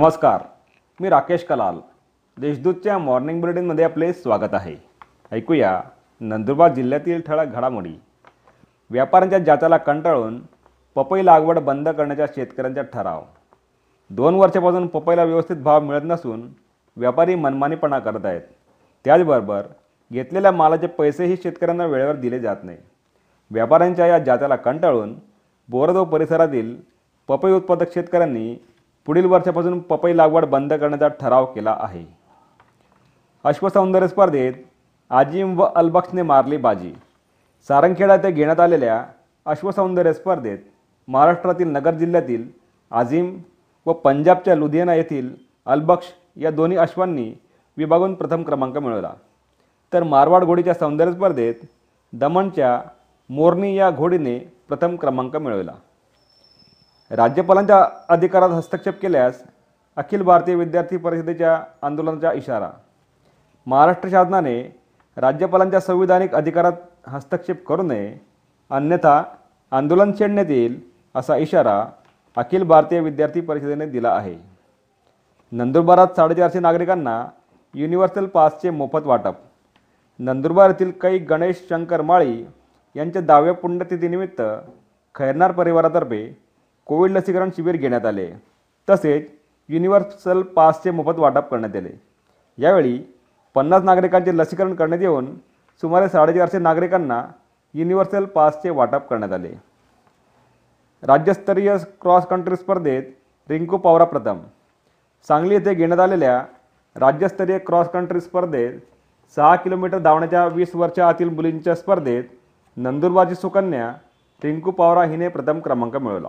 नमस्कार मी राकेश कलाल. देशदूतच्या मॉर्निंग बुलेटिनमध्ये आपले स्वागत आहे. ऐकूया नंदुरबार जिल्ह्यातील ठळक घडामोडी. व्यापाऱ्यांच्या जाचाला कंटाळून पपई लागवड बंद करण्याच्या शेतकऱ्यांचा ठराव. दोन वर्षापासून पपईला व्यवस्थित भाव मिळत नसून व्यापारी मनमानीपणा करत आहेत. त्याचबरोबर घेतलेल्या मालाचे पैसेही शेतकऱ्यांना वेळेवर दिले जात नाही. व्यापाऱ्यांच्या या जाचाला कंटाळून बोरदो परिसरातील पपई उत्पादक शेतकऱ्यांनी पुढील वर्षापासून पपई लागवड बंद करण्याचा ठराव केला आहे. अश्वसौंदर्य स्पर्धेत आजिम व अलबक्षने मारली बाजी. सारंगखेडा येथे घेण्यात आलेल्या अश्वसौंदर्य स्पर्धेत महाराष्ट्रातील नगर जिल्ह्यातील आझिम व पंजाबच्या लुधियाना येथील अलबक्ष या दोन्ही अश्वांनी विभागून प्रथम क्रमांक मिळवला. तर मारवाड घोडीच्या सौंदर्य स्पर्धेत दमणच्या मोरनी या घोडीने प्रथम क्रमांक मिळवला. राज्यपालांच्या अधिकारात हस्तक्षेप केल्यास अखिल भारतीय विद्यार्थी परिषदेच्या आंदोलनाचा इशारा. महाराष्ट्र शासनाने राज्यपालांच्या संविधानिक अधिकारात हस्तक्षेप करू नये अन्यथा आंदोलन छेडण्यात येईल असा इशारा अखिल भारतीय विद्यार्थी परिषदेने दिला आहे. नंदुरबारात साडेचारशे नागरिकांना युनिव्हर्सल पासचे मोफत वाटप. नंदुरबार येथील काही गणेश शंकर माळी यांच्या दहाव्या पुण्यतिथीनिमित्त खैरनार परिवारातर्फे कोविड लसीकरण शिबिर घेण्यात आले. तसेच युनिव्हर्सल पासचे मोफत वाटप करण्यात आले. यावेळी पन्नास नागरिकांचे लसीकरण करण्यात येऊन सुमारे साडेचारशे नागरिकांना युनिव्हर्सल पासचे वाटप करण्यात आले. राज्यस्तरीय क्रॉस कंट्री स्पर्धेत रिंकू पावरा प्रथम. सांगली येथे घेण्यात आलेल्या राज्यस्तरीय क्रॉस कंट्री स्पर्धेत सहा किलोमीटर धावण्याच्या वीस वर्षा आतील मुलींच्या स्पर्धेत नंदुरबारची सुकन्या रिंकू पावरा हिने प्रथम क्रमांक मिळवला.